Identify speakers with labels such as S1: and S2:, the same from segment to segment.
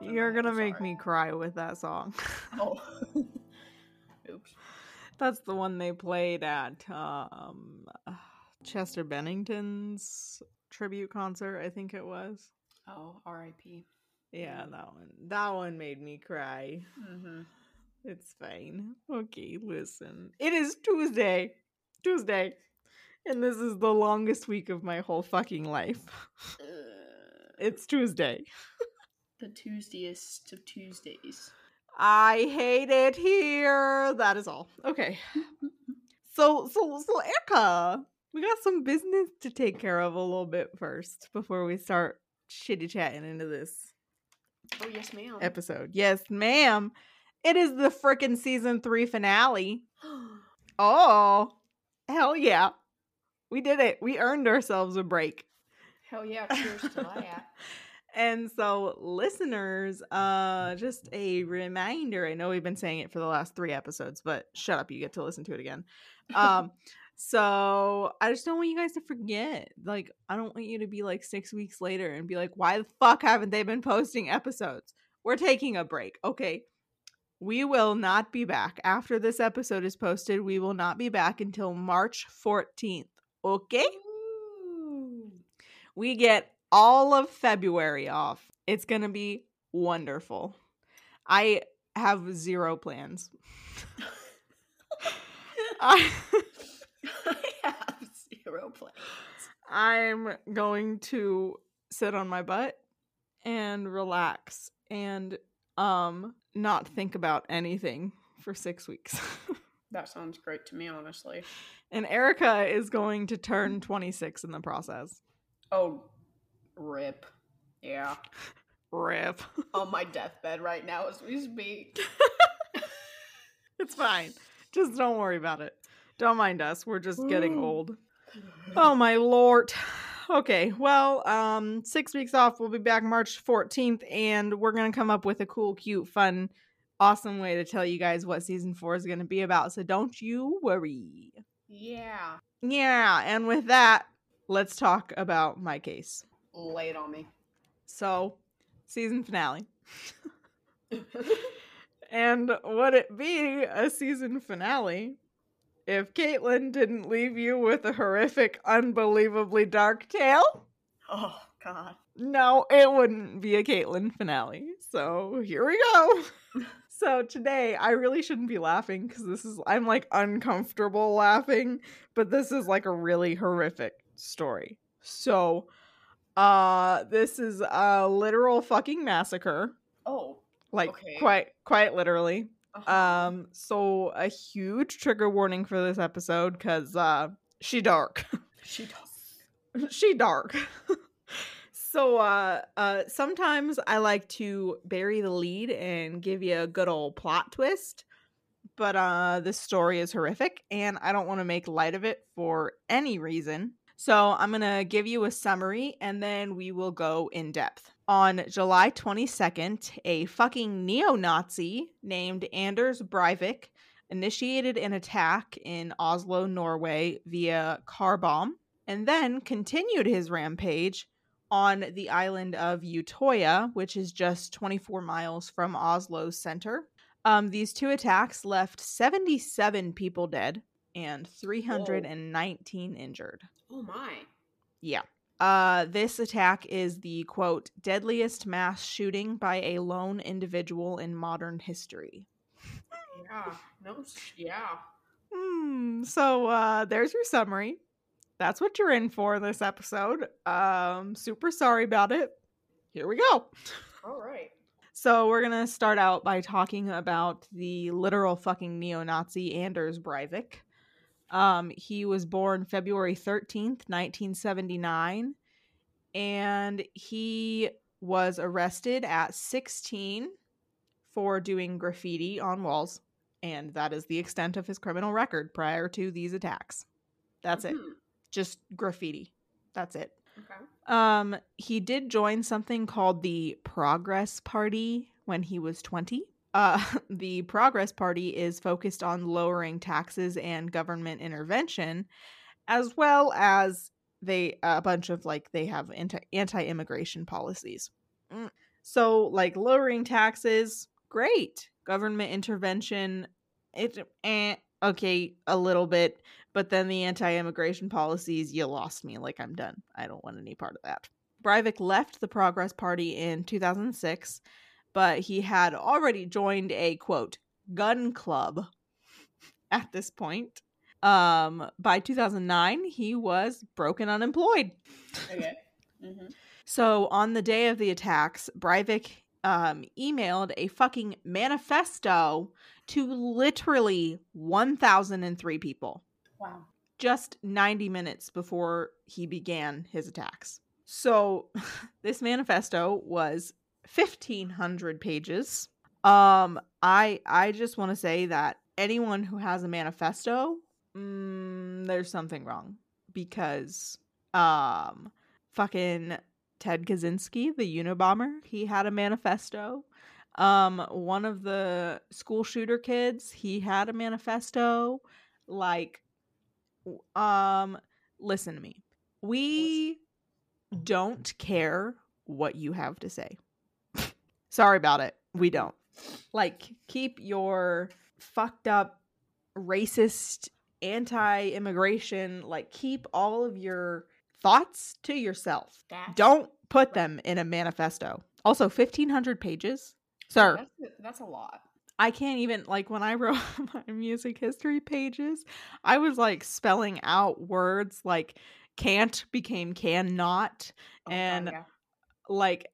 S1: Popped.
S2: You're gonna make
S1: sorry.
S2: me cry with that song.
S1: Oh. Oops.
S2: That's the one they played at um Chester Bennington's tribute concert, I think it was.
S1: Oh, R.I.P.
S2: Yeah, that one. That one made me cry.
S1: Mm-hmm.
S2: It's fine. Okay, listen. It is Tuesday. Tuesday. And this is the longest week of my whole fucking life. It's Tuesday.
S1: The Tuesdayest of Tuesdays.
S2: I hate it here. That is all. Okay. So so so Erica, we got some business to take care of a little bit first before we start shitty chatting into this
S1: Oh yes, ma'am.
S2: episode. Yes, ma'am. It is the frickin' season three finale. Oh, hell yeah. We did it. We earned ourselves a break.
S1: Hell yeah! Cheers to that.
S2: And so, listeners, uh, just a reminder. I know we've been saying it for the last three episodes, but shut up, you get to listen to it again. Um, so I just don't want you guys to forget. Like, I don't want you to be like six weeks later and be like, why the fuck haven't they been posting episodes? We're taking a break, okay? We will not be back after this episode is posted. We will not be back until March 14th, okay? We get all of February off. It's going to be wonderful. I have zero plans. I,
S1: have zero plans.
S2: I'm going to sit on my butt and relax and um not think about anything for 6 weeks.
S1: That sounds great to me, honestly.
S2: and Erica is going to turn 26 in the process.
S1: Oh, rip. Yeah.
S2: Rip.
S1: On my deathbed right now as we speak.
S2: It's fine. Just don't worry about it. Don't mind us. We're just getting old. Oh my lord. Okay, well, um, six weeks off. We'll be back March 14th, and we're gonna come up with a cool, cute, fun, awesome way to tell you guys what season four is gonna be about. So don't you worry.
S1: Yeah.
S2: Yeah, and with that, let's talk about my case.
S1: Lay it on me.
S2: So, season finale. And would it be a season finale if Caitlin didn't leave you with a horrific, unbelievably dark tale?
S1: oh, God.
S2: No, it wouldn't be a Caitlin finale. So here we go. so today, I really shouldn't be laughing because this is, I'm like uncomfortable laughing, but this is like a really horrific story. So, uh, this is a literal fucking massacre.
S1: Oh.
S2: Like
S1: Okay.
S2: quite, quite literally.
S1: uh-huh.
S2: Um, so a huge trigger warning for this episode because uh, she dark.
S1: she dark.
S2: she dark. so uh uh sometimes I like to bury the lead and give you a good old plot twist. But uh this story is horrific and I don't want to make light of it for any reason. So I'm going to give you a summary and then we will go in depth. On July 22nd, a fucking neo-Nazi named Anders Breivik initiated an attack in Oslo, Norway via car bomb and then continued his rampage on the island of Utoya, which is just 24 miles from Oslo's center. Um, these two attacks left 77 people dead and 319 injured.
S1: Oh, my.
S2: Yeah. Uh, this attack is the quote deadliest mass shooting by a lone individual in modern history.
S1: Yeah. No, yeah.
S2: Hmm. So uh there's your summary. That's what you're in for this episode. Um super sorry about it. Here we go.
S1: All right.
S2: So we're gonna start out by talking about the literal fucking neo-Nazi Anders Breivik. Um, he was born February 13th, 1979, and he was arrested at 16 for doing graffiti on walls, and that is the extent of his criminal record prior to these attacks. That's it.
S1: Hmm,
S2: Just graffiti. That's it.
S1: Okay.
S2: Um, he did join something called the Progress Party when he was 20. Uh, the Progress Party is focused on lowering taxes and government intervention, as well as they a bunch of like they have anti anti immigration policies. Mm. So like lowering taxes, great. Government intervention, it eh, okay a little bit, but then the anti-immigration policies, you lost me. Like I'm done. I don't want any part of that. Breivik left the Progress Party in 2006, but he had already joined a quote gun club at this point. Um, by 2009, he was broken unemployed.
S1: Okay. Mm-hmm.
S2: So on the day of the attacks, Breivik um, emailed a fucking manifesto to literally 1,003 people
S1: Wow.
S2: just 90 minutes before he began his attacks. So this manifesto was 1500 pages. Um I I just want to say that anyone who has a manifesto, mm, there's something wrong because um fucking Ted Kaczynski, the Unabomber, he had a manifesto. Um one of the school shooter kids, he had a manifesto like um listen to me we don't care what you have to say sorry about it. We don't. Like keep your fucked up racist anti-immigration like keep all of your thoughts to yourself.
S1: That's,
S2: don't put them in a manifesto. Also 1500 pages. Sir.
S1: That's, that's a lot.
S2: I can't even like when I wrote my music history pages, I was like spelling out words like can't became cannot
S1: Oh,
S2: and
S1: yeah.
S2: like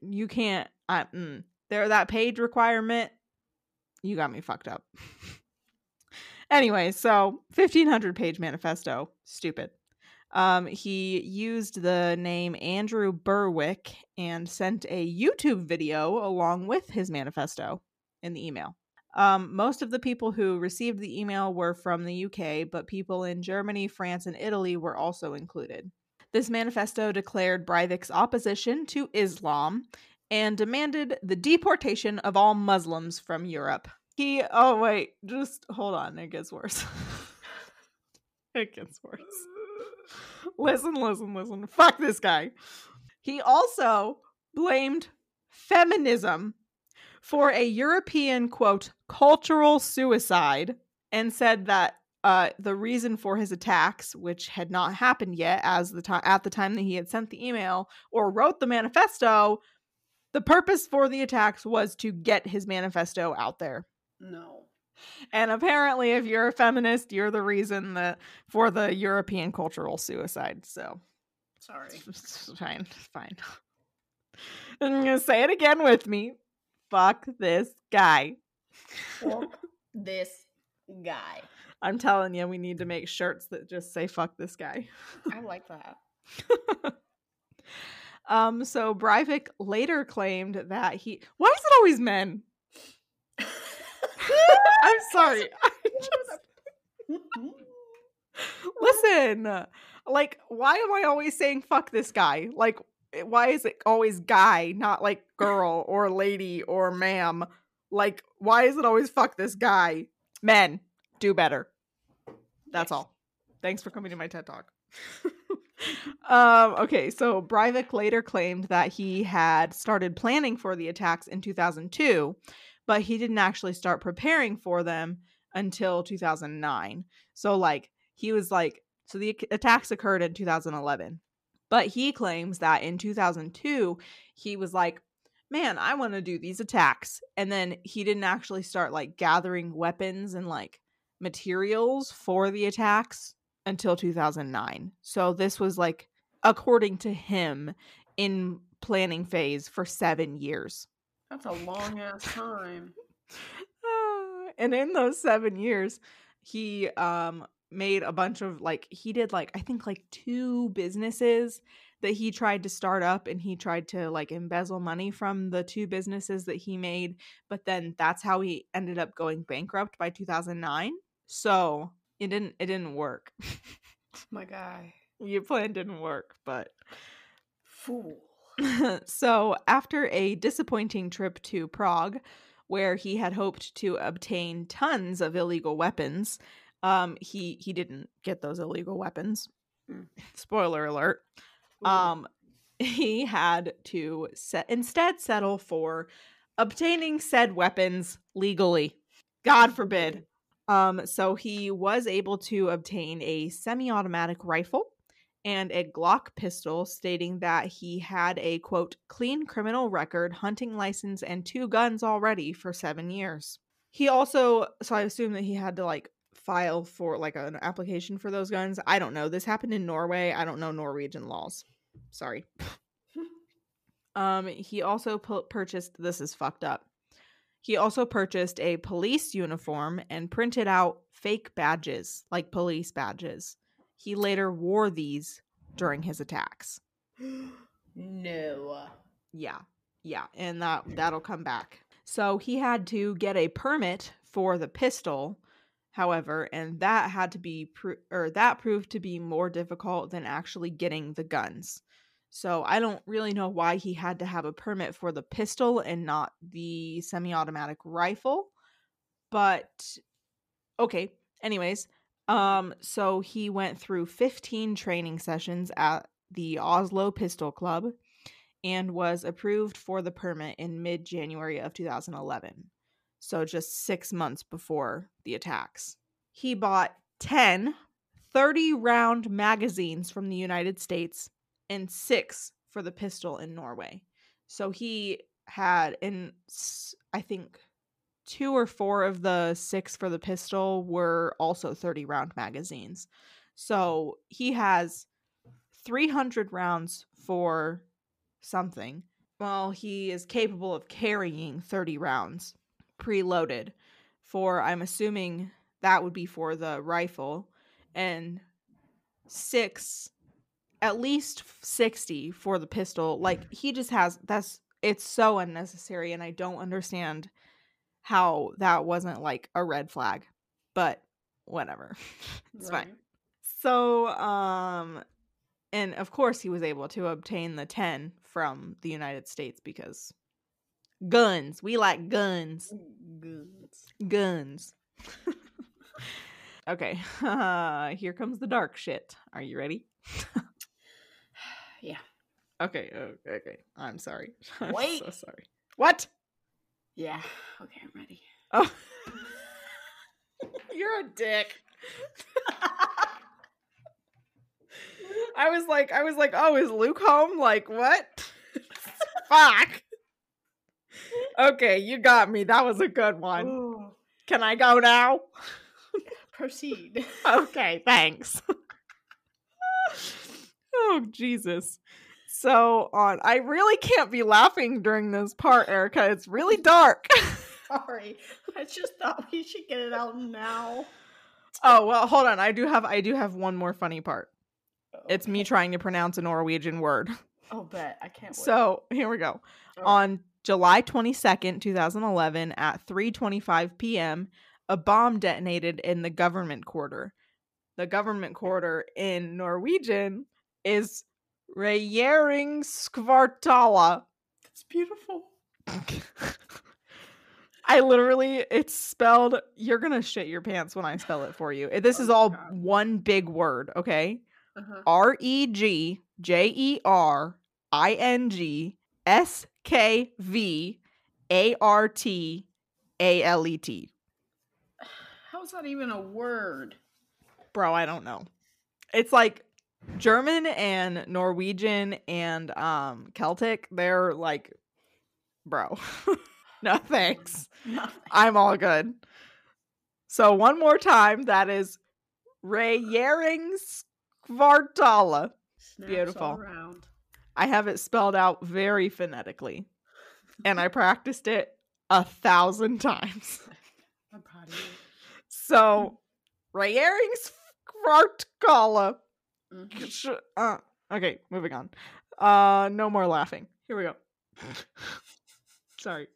S2: you can't I mm, there that page requirement you got me fucked up. anyway, so 1500 page manifesto, stupid. Um he used the name Andrew Berwick and sent a YouTube video along with his manifesto in the email. Um, most of the people who received the email were from the UK, but people in Germany, France, and Italy were also included. This manifesto declared Breivik's opposition to Islam and demanded the deportation of all Muslims from Europe. He, oh, wait, just hold on, it gets worse. it gets worse. Listen, listen, listen. Fuck this guy. He also blamed feminism for a European quote cultural suicide and said that uh, the reason for his attacks, which had not happened yet, as the time at the time that he had sent the email or wrote the manifesto, the purpose for the attacks was to get his manifesto out there.
S1: No.
S2: And apparently, if you're a feminist, you're the reason that for the European cultural suicide. So
S1: Sorry.
S2: it's fine, fine. I'm gonna say it again with me. Fuck this guy.
S1: Fuck this guy.
S2: I'm telling you, we need to make shirts that just say "fuck this guy."
S1: I like that.
S2: um. So Breivik later claimed that he. Why is it always men? I'm sorry. I just listen. Like, why am I always saying "fuck this guy"? Like, why is it always guy, not like girl or lady or ma'am? Like, why is it always "fuck this guy"? Men, do better. That's
S1: Yes.
S2: all. Thanks for coming to my TED Talk. um, okay, so Breivik later claimed that he had started planning for the attacks in 2002, but he didn't actually start preparing for them until 2009. So, like, he was like, so the attacks occurred in 2011, but he claims that in 2002, he was like, man, I want to do these attacks. And then he didn't actually start like gathering weapons and like materials for the attacks until 2009. So this was like, according to him, in planning phase for seven years.
S1: That's a long ass time.
S2: And in those seven years, he um made a bunch of like he did like I think like two businesses that he tried to start up and he tried to like embezzle money from the two businesses that he made, but then that's how he ended up going bankrupt by 2009. So, it didn't it didn't work.
S1: My guy.
S2: Your plan didn't work, but
S1: Fool.
S2: so, after a disappointing trip to Prague, where he had hoped to obtain tons of illegal weapons, um, he he didn't get those illegal weapons.
S1: Mm.
S2: Spoiler alert.
S1: Ooh.
S2: Um, he had to set instead settle for obtaining said weapons legally. God forbid. Um, so he was able to obtain a semi-automatic rifle and a Glock pistol, stating that he had a quote clean criminal record, hunting license, and two guns already for seven years. He also, so I assume that he had to like file for like an application for those guns. I don't know. This happened in Norway. I don't know Norwegian laws. Sorry. um, he also pu- purchased. This is fucked up. He also purchased a police uniform and printed out fake badges, like police badges. He later wore these during his attacks.
S1: no.
S2: Yeah. Yeah, and that hmm. that'll come back. So he had to get a permit for the pistol, however, and that had to be pro- or that proved to be more difficult than actually getting the guns. So I don't really know why he had to have a permit for the pistol and not the semi-automatic rifle. But okay, anyways, um so he went through 15 training sessions at the Oslo Pistol Club and was approved for the permit in mid January of 2011. So just six months before the attacks. He bought 10 30 round magazines from the United States and six for the pistol in Norway. So he had, in I think, two or four of the six for the pistol were also 30 round magazines. So he has 300 rounds for something. Well, he is capable of carrying 30 rounds preloaded for, I'm assuming that would be for the rifle, and six, at least 60 for the pistol. Like, he just has, that's, it's so unnecessary, and I don't understand how that wasn't like a red flag, but whatever. it's fine. So, um, and of course he was able to obtain the 10 from the United States because guns. We like guns.
S1: Guns.
S2: Guns. okay. Uh, here comes the dark shit. Are you ready?
S1: Yeah.
S2: Okay. Okay. okay. I'm sorry. I'm
S1: Wait.
S2: so sorry. What?
S1: Yeah. Okay, I'm ready.
S2: Oh. You're a dick. I was like, I was like, oh, is Luke home? Like, what? Fuck. Okay, you got me. That was a good one.
S1: Ooh.
S2: Can I go now?
S1: Proceed.
S2: Okay, thanks. Oh, Jesus. So on I really can't be laughing during this part, Erica. It's really dark.
S1: Sorry. I just thought we should get it out now.
S2: oh, well, hold on. I do have I do have one more funny part. Oh, it's me trying to pronounce a Norwegian word.
S1: Oh, bet. I can't wait.
S2: So, here we go.
S1: Right.
S2: On July 22nd, 2011 at 3:25 p.m., a bomb detonated in the government quarter. The government quarter in Norwegian is Regjeringskvartalet.
S1: It's beautiful.
S2: I literally, it's spelled, you're going to shit your pants when I spell it for you. This is
S1: Oh,
S2: all
S1: God.
S2: one big word, okay?
S1: Uh-huh.
S2: R E G J E R I N G S K V A R T A L E T.
S1: How's that even a word?
S2: Bro, I don't know. It's like German and Norwegian and um Celtic, they're like bro. no thanks.
S1: Nothing.
S2: I'm all good. So one more time, that is Regjeringskvartalet.
S1: Snaps
S2: Beautiful. I have it spelled out very phonetically. and I practiced it a thousand times.
S1: I'm proud of you.
S2: So, Rayerings Kvartkala.
S1: Mhm.
S2: Sh- Uh, okay, moving on. Uh, no more laughing. Here we go. Sorry.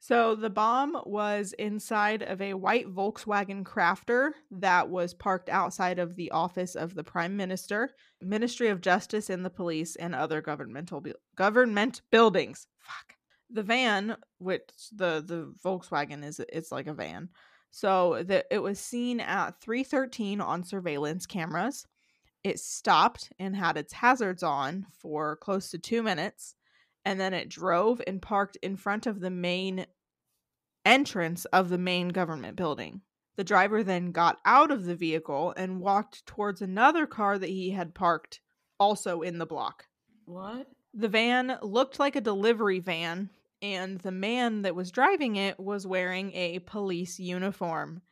S2: So the bomb was inside of a white Volkswagen Crafter that was parked outside of the office of the Prime Minister, Ministry of Justice, and the police, and other governmental bu- government buildings. Fuck. The van, which the the Volkswagen is, it's like a van. So the, it was seen at 313 on surveillance cameras. It stopped and had its hazards on for close to two minutes, and then it drove and parked in front of the main entrance of the main government building. The driver then got out of the vehicle and walked towards another car that he had parked also in the block.
S1: What?
S2: The van looked like a delivery van, and the man that was driving it was wearing a police uniform,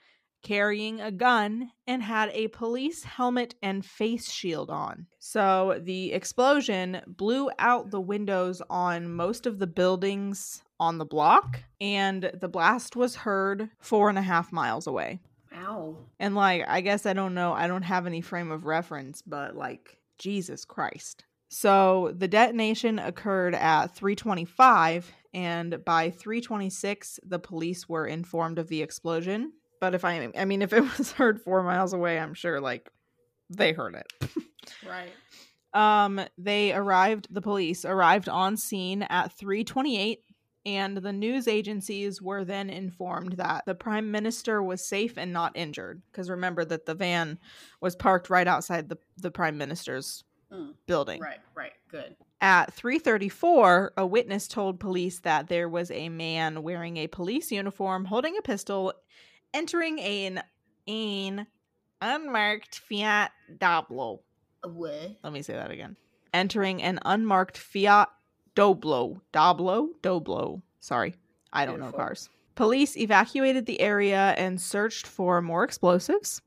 S2: carrying a gun, and had a police helmet and face shield on. So the explosion blew out the windows on most of the buildings on the block, and the blast was heard four and a half miles away.
S1: Wow.
S2: And like, I guess I don't know, I don't have any frame of reference, but like, Jesus Christ. So the detonation occurred at 325, and by 326, the police were informed of the explosion. But if I, I mean, if it was heard four miles away, I'm sure like they heard it.
S1: Right.
S2: Um, they arrived. The police arrived on scene at 328, and the news agencies were then informed that the prime minister was safe and not injured. Because remember that the van was parked right outside the the prime minister's
S1: Mm.
S2: building.
S1: Right. Right. Good.
S2: At 334, a witness told police that there was a man wearing a police uniform holding a pistol entering an an unmarked Fiat Doblo.
S1: What?
S2: Let me say that again. Entering an unmarked Fiat Doblo. Doblo? Doblo. Sorry. I don't know cars. Police evacuated the area and searched for more explosives.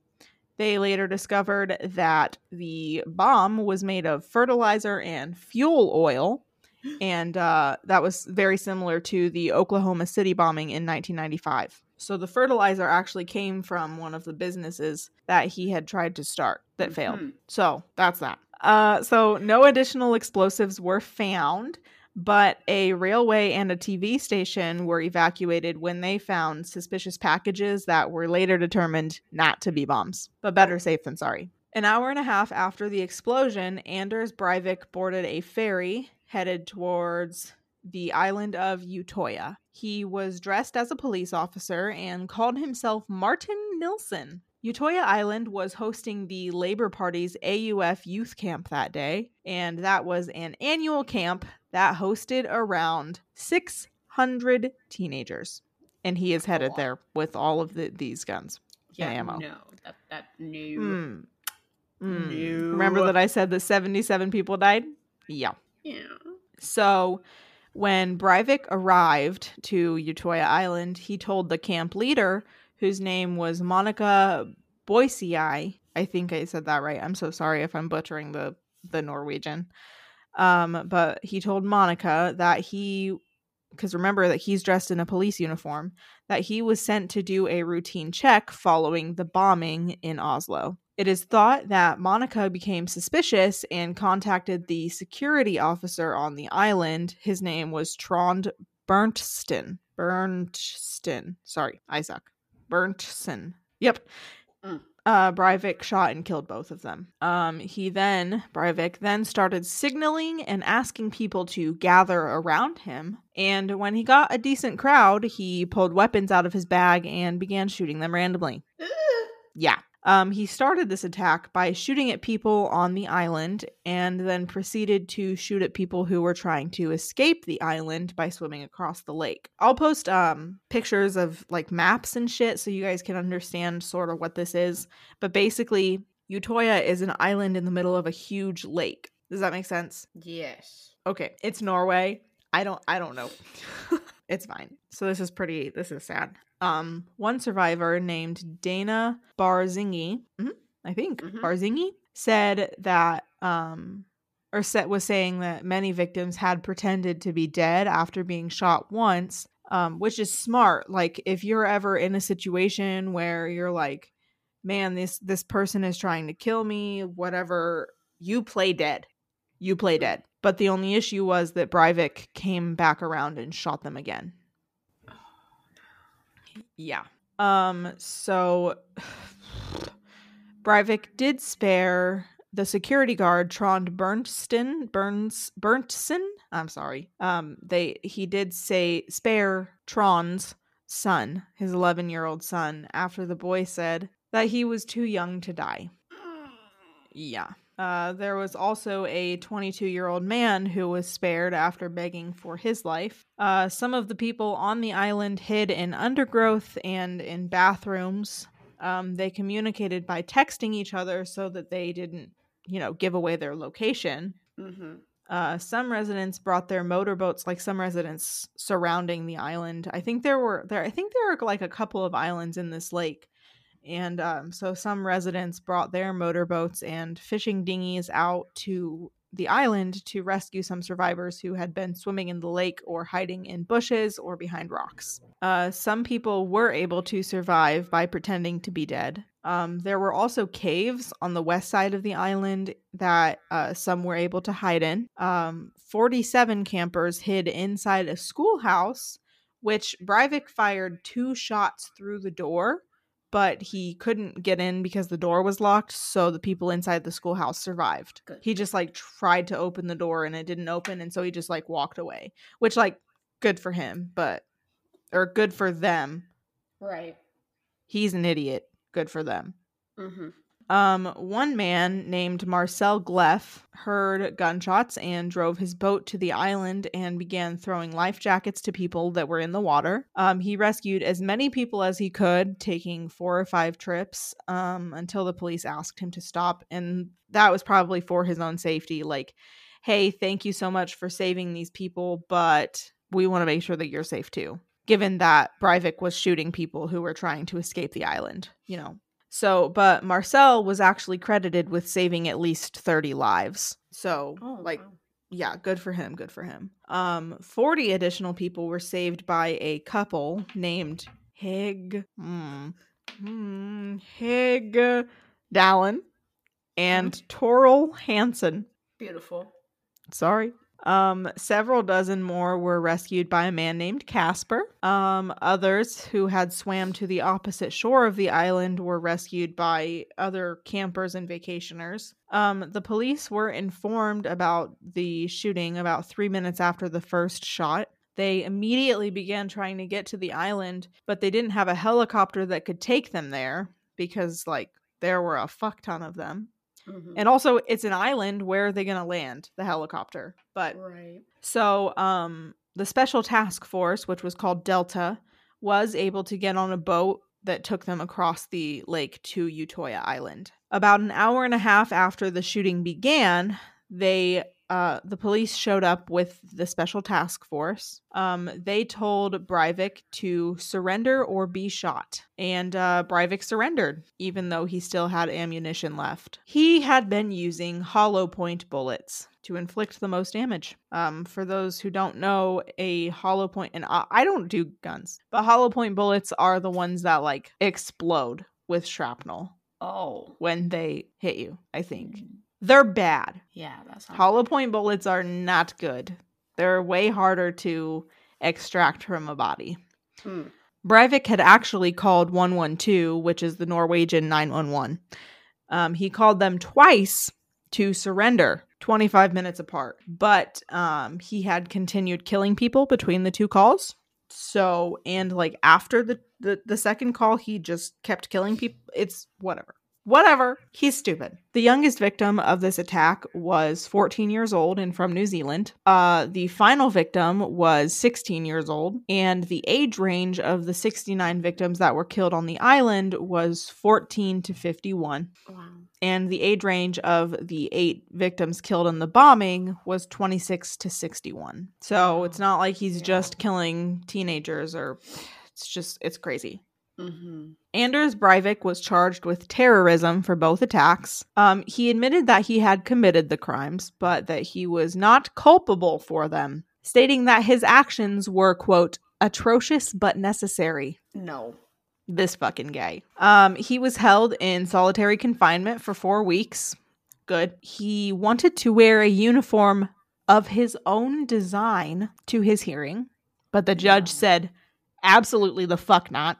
S2: They later discovered that the bomb was made of fertilizer and fuel oil, and uh, that was very similar to the Oklahoma City bombing in 1995. So the fertilizer actually came from one of the businesses that he had tried to start that failed.
S1: Mhm.
S2: So that's that. Uh, so no additional explosives were found, but a railway and a TV station were evacuated when they found suspicious packages that were later determined not to be bombs. But better safe than sorry. An hour and a half after the explosion, Anders Breivik boarded a ferry headed towards the island of Utoya. He was dressed as a police officer and called himself Martin Nilsson. Utoya Island was hosting the Labor Party's AUF youth camp that day, and that was an annual camp that hosted around 600 teenagers. And he is headed there with all of the, these guns.
S1: Yeah.
S2: ammo.
S1: No. That. That. No.
S2: Mm. Mm.
S1: No.
S2: Remember that I said that 77 people died? Yeah.
S1: Yeah.
S2: So when Breivik arrived to Utoya Island, he told the camp leader, whose name was Monica Boisiai. I think I said that right. I'm so sorry if I'm butchering the the Norwegian. Um, but he told Monica that he because remember that he's dressed in a police uniform, that he was sent to do a routine check following the bombing in Oslo. It is thought that Monica became suspicious and contacted the security officer on the island. His name was Trond Berntston. Berntston. Sorry, Isaac. Berntsson. Yep.
S1: Mm.
S2: Uh, Breivik shot and killed both of them. Um, he then, Breivik then started signaling and asking people to gather around him. And when he got a decent crowd, he pulled weapons out of his bag and began shooting them randomly. Yeah. Um, he started this attack by shooting at people on the island and then proceeded to shoot at people who were trying to escape the island by swimming across the lake. I'll post um, pictures of like maps and shit so you guys can understand sort of what this is. But basically, Utoya is an island in the middle of a huge lake. Does that make sense?
S1: Yes.
S2: Okay, it's Norway. I don't I don't know. it's fine. So this is pretty this is sad. Um one survivor named Dana Barzingi, mhm, I think
S1: Mhm.
S2: Barzingi said that um or set was saying that many victims had pretended to be dead after being shot once, um, which is smart. Like if you're ever in a situation where you're like, man, this this person is trying to kill me, whatever, you play dead. You play dead. But the only issue was that Breivik came back around and shot them again. Yeah. Um so Breivik did spare the security guard Trond Bernsten Burns Berntsen. I'm sorry. Um, they he did say spare Trond's son, his 11 year old son, after the boy said that he was too young to die. Yeah. Uh, there was also a 22 year old man who was spared after begging for his life. Uh, some of the people on the island hid in undergrowth and in bathrooms. Um, they communicated by texting each other so that they didn't, you know, give away their location.
S3: Mm-hmm.
S2: Uh, some residents brought their motorboats, like some residents surrounding the island. I think there were there. I think there are like a couple of islands in this lake, and um, so some residents brought their motorboats and fishing dinghies out to the island to rescue some survivors who had been swimming in the lake or hiding in bushes or behind rocks. Uh, some people were able to survive by pretending to be dead. Um, there were also caves on the west side of the island that uh, some were able to hide in. Um, 47 campers hid inside a schoolhouse, which Breivik fired two shots through the door but he couldn't get in because the door was locked so the people inside the schoolhouse survived
S3: Good.
S2: he just like tried to open the door and it didn't open and so he just like walked away which like good for him but or good for them
S3: Right.
S2: he's an idiot good for them
S3: Mm-hmm.
S2: Um, one man named Marcel Gleff heard gunshots and drove his boat to the island and began throwing life jackets to people that were in the water. Um, he rescued as many people as he could, taking four or five trips um, until the police asked him to stop. And that was probably for his own safety. Like, hey, thank you so much for saving these people, but we want to make sure that you're safe too. Given that Breivik was shooting people who were trying to escape the island, you know. So, but Marcel was actually credited with saving at least 30 lives. So,
S3: Oh,
S2: like,
S3: wow.
S2: yeah, good for him, good for him. Um 40 additional people were saved by a couple named Hig hmm, hmm, Hig Dalen and Toril Hansen.
S3: beautiful.
S2: Sorry. Um, several dozen more were rescued by a man named Casper. Um, others who had swam to the opposite shore of the island were rescued by other campers and vacationers. Um, the police were informed about the shooting about three minutes after the first shot. They immediately began trying to get to the island, but they didn't have a helicopter that could take them there because, like, there were a fuck ton of them.
S3: Mhm.
S2: And also, it's an island. Where are they going to land the helicopter? But
S3: right.
S2: so, um, the special task force, which was called Delta, was able to get on a boat that took them across the lake to Utoya Island. About an hour and a half after the shooting began, they uh, the police showed up with the special task force. Um, they told Breivik to surrender or be shot, and uh, Breivik surrendered, even though he still had ammunition left. He had been using hollow point bullets to inflict the most damage. Um, for those who don't know, a hollow point, and I, I don't do guns, but hollow point bullets are the ones that like explode with shrapnel
S3: Oh.
S2: when they hit you. I think
S3: Mm.
S2: they're bad.
S3: Yeah, that's not
S2: Hollow point bullets are not good. They're way harder to extract from a body.
S3: Mm.
S2: Breivik had actually called 112, which is the Norwegian 911. Um, he called them twice to surrender 25 minutes apart, but um, he had continued killing people between the two calls. So, and like after the, the, the second call, he just kept killing people. It's whatever. Whatever. He's stupid. The youngest victim of this attack was 14 years old and from New Zealand. Uh, the final victim was 16 years old, and the age range of the 69 victims that were killed on the island was 14 to 51.
S3: Wow.
S2: And the age range of the eight victims killed in the bombing was 26 to 61. So it's not like he's
S3: Yeah.
S2: just killing teenagers or it's just, it's crazy.
S3: Mm-hmm.
S2: Anders Breivik was charged with terrorism for both attacks. Um, he admitted that he had committed the crimes, but that he was not culpable for them, stating that his actions were, quote, atrocious but necessary.
S3: No.
S2: This fucking guy. Um, he was held in solitary confinement for four weeks. Good. He wanted to wear a uniform of his own design to his hearing, but the judge
S3: No.
S2: said, absolutely the fuck not.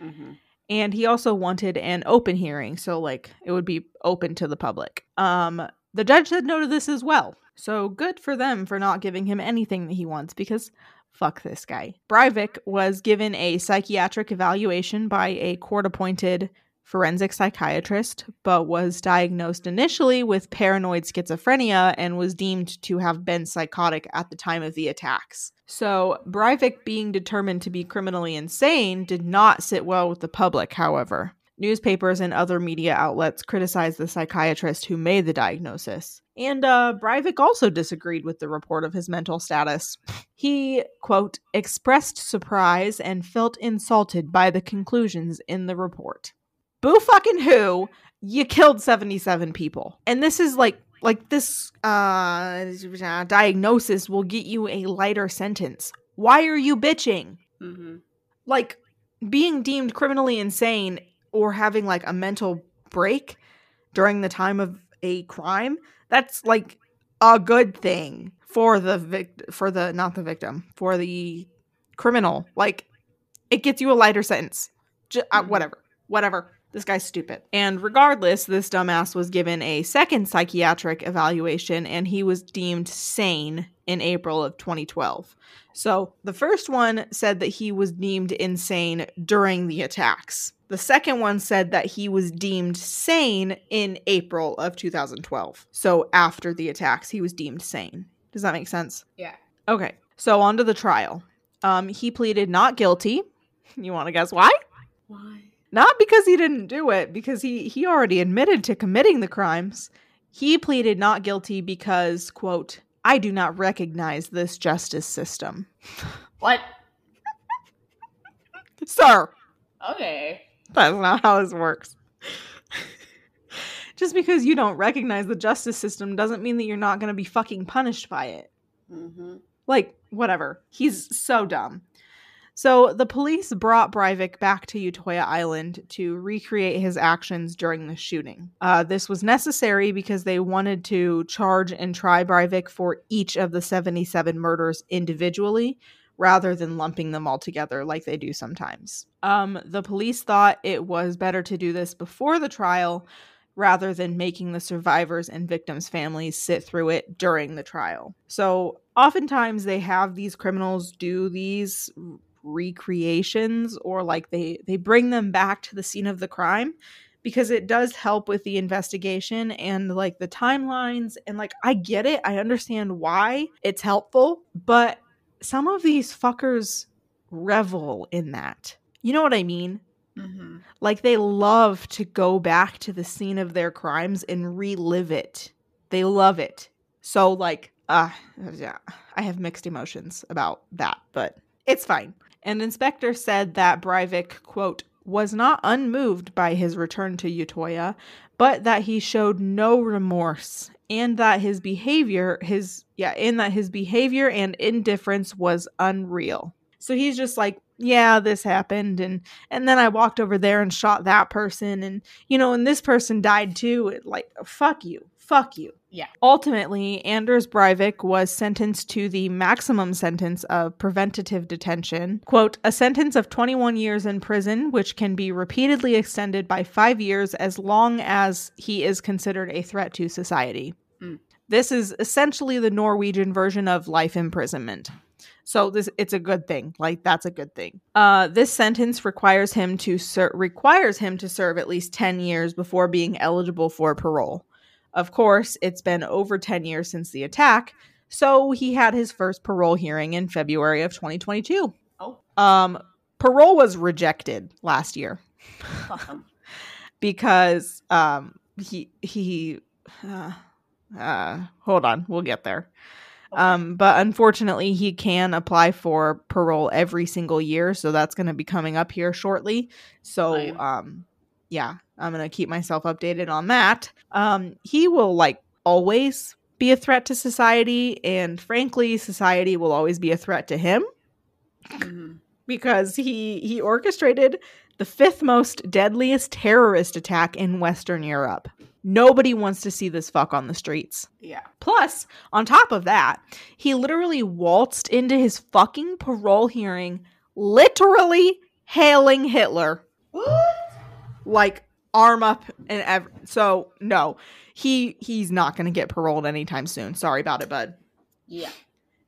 S3: Mm-hmm.
S2: And he also wanted an open hearing, so like it would be open to the public. Um, the judge said no to this as well. So good for them for not giving him anything that he wants because fuck this guy. Breivik was given a psychiatric evaluation by a court appointed forensic psychiatrist, but was diagnosed initially with paranoid schizophrenia and was deemed to have been psychotic at the time of the attacks. So, Breivik being determined to be criminally insane did not sit well with the public, however. Newspapers and other media outlets criticized the psychiatrist who made the diagnosis. And uh, Breivik also disagreed with the report of his mental status. He, quote, expressed surprise and felt insulted by the conclusions in the report. Boo fucking who? You killed 77 people. And this is like like this uh diagnosis will get you a lighter sentence. Why are you bitching?
S3: Mm-hmm.
S2: Like being deemed criminally insane or having like a mental break during the time of a crime, that's like a good thing for the vic- for the not the victim, for the criminal. Like it gets you a lighter sentence. J- uh,
S3: Mhm.
S2: whatever. Whatever. This guy's stupid. And regardless, this dumbass was given a second psychiatric evaluation and he was deemed sane in April of 2012. So the first one said that he was deemed insane during the attacks. The second one said that he was deemed sane in April of 2012. So after the attacks, he was deemed sane. Does that make sense?
S3: Yeah.
S2: Okay. So on to the trial. Um, he pleaded not guilty. You want to guess why? Not because he didn't do it, because he he already admitted to committing the crimes. He pleaded not guilty because, quote, I do not recognize this justice system.
S3: What?
S2: Sir,
S3: Okay.
S2: that's not how this works. Just because you don't recognize the justice system doesn't mean that you're not going to be fucking punished by it.
S3: Mm-hmm.
S2: Like, whatever. He's so dumb. So the police brought Breivik back to Utoya Island to recreate his actions during the shooting. Uh, this was necessary because they wanted to charge and try Breivik for each of the 77 murders individually rather than lumping them all together like they do sometimes. Um, the police thought it was better to do this before the trial rather than making the survivors and victims' families sit through it during the trial. So, oftentimes they have these criminals do these recreations or like they they bring them back to the scene of the crime because it does help with the investigation and like the timelines and like I get it. I understand why it's helpful, but some of these fuckers revel in that. You know what I mean?
S3: Mm-hmm.
S2: Like they love to go back to the scene of their crimes and relive it. They love it. So like uh yeah, I have mixed emotions about that, but it's fine. An inspector said that Breivik, quote, was not unmoved by his return to Utoya, but that he showed no remorse and that his behavior, his yeah, and that his behavior and indifference was unreal. So he's just like, yeah, this happened and and then I walked over there and shot that person and you know, and this person died too. Like fuck you. Fuck you.
S3: Yeah.
S2: Ultimately, Anders Breivik was sentenced to the maximum sentence of preventative detention. Quote, a sentence of 21 years in prison, which can be repeatedly extended by five years as long as he is considered a threat to society.
S3: Mm.
S2: This is essentially the Norwegian version of life imprisonment. So this it's a good thing. Like that's a good thing. Uh, this sentence requires him to ser- requires him to serve at least 10 years before being eligible for parole. Of course, it's been over 10 years since the attack, so he had his first parole hearing in February of 2022.
S3: Oh,
S2: Um, parole was rejected last year because um, he he uh, uh, hold on, we'll get there. Um, but unfortunately, he can apply for parole every single year, so that's going to be coming up here shortly. So, um, yeah, I'm going to keep myself updated on that. Um, he will like always be a threat to society, and frankly, society will always be a threat to him
S3: Mhm.
S2: because he he orchestrated the fifth most deadliest terrorist attack in Western Europe. Nobody wants to see this fuck on the streets.
S3: Yeah.
S2: Plus, on top of that, he literally waltzed into his fucking parole hearing, literally hailing Hitler.
S3: What?
S2: Like arm up and ev- so no, he he's not going to get paroled anytime soon. Sorry about it, bud.
S3: Yeah.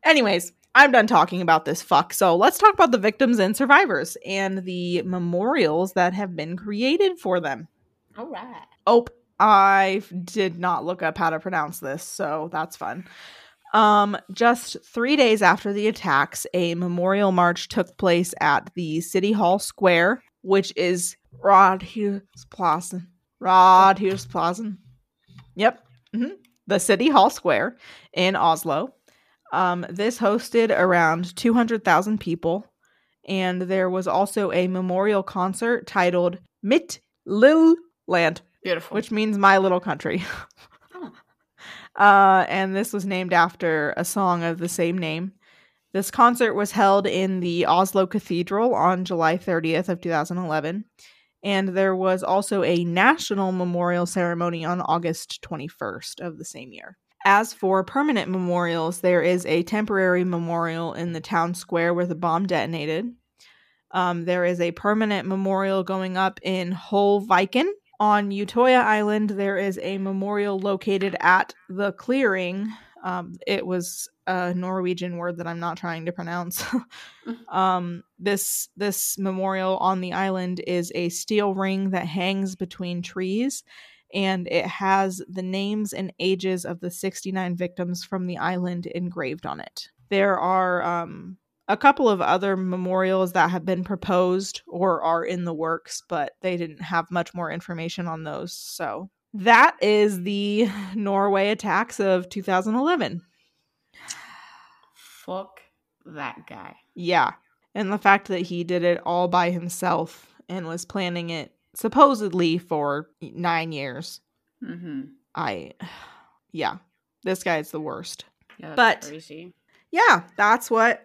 S2: Anyways, I'm done talking about this fuck. So let's talk about the victims and survivors and the memorials that have been created for them.
S3: All right.
S2: Oh, I did not look up how to pronounce this, so that's fun. Um, just three days after the attacks, a memorial march took place at the City Hall Square, which is Rådhusplatsen. Rådhusplatsen. Yep. hmm The City Hall Square in Oslo. Um, this hosted around 200,000 people, and there was also a memorial concert titled Mitt Lille Land
S3: Beautiful.
S2: which means my little country. Uh, and this was named after a song of the same name. This concert was held in the Oslo Cathedral on July 30th of 2011, and there was also a national memorial ceremony on August 21st of the same year. As for permanent memorials, there is a temporary memorial in the town square where the bomb detonated. Um, there is a permanent memorial going up in Holviken, on Utoya Island, there is a memorial located at the clearing. Um, it was a Norwegian word that I'm not trying to pronounce. um, this this memorial on the island is a steel ring that hangs between trees, and it has the names and ages of the 69 victims from the island engraved on it. There are um, a couple of other memorials that have been proposed or are in the works, but they didn't have much more information on those. So that is the Norway attacks of 2011.
S3: Fuck that guy.
S2: Yeah. And the fact that he did it all by himself and was planning it supposedly for nine years.
S3: Mm-hmm.
S2: I, yeah, this guy's the worst.
S3: Yeah,
S2: But-
S3: crazy.
S2: yeah, that's what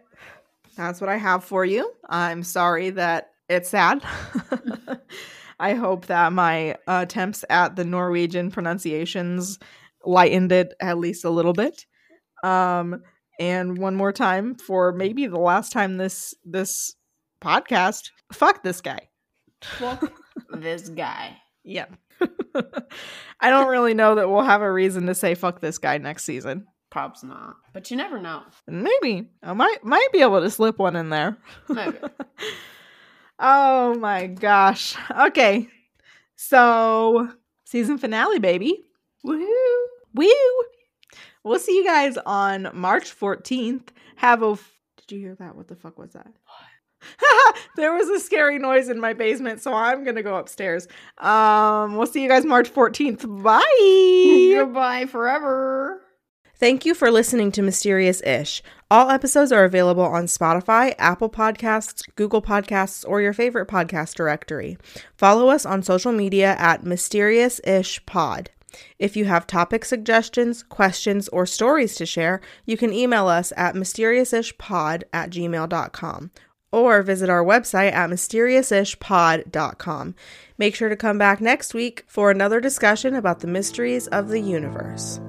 S2: that's what I have for you. I'm sorry that it's sad. I hope that my attempts at the Norwegian pronunciations lightened it at least a little bit. Um and one more time for maybe the last time this this podcast, fuck this guy.
S3: Fuck this guy.
S2: Yeah. I don't really know that we'll have a reason to say fuck this guy next season.
S3: Probs not. But you never know.
S2: Maybe I might might be able to slip one in there.
S3: Maybe.
S2: oh my gosh. Okay. So, season finale, baby.
S3: Woohoo!
S2: Woo! We'll see you guys on March 14th. Have a. F- Did you hear that? What the fuck was that? there was a scary noise in my basement, so I'm gonna go upstairs. Um, we'll see you guys March 14th. Bye.
S3: Goodbye forever.
S4: Thank you for listening to Mysterious Ish. All episodes are available on Spotify, Apple Podcasts, Google Podcasts, or your favorite podcast directory. Follow us on social media at Mysterious Ish Pod. If you have topic suggestions, questions, or stories to share, you can email us at mysteriousishpod at gmail.com or visit our website at mysteriousishpod.com. Make sure to come back next week for another discussion about the mysteries of the universe.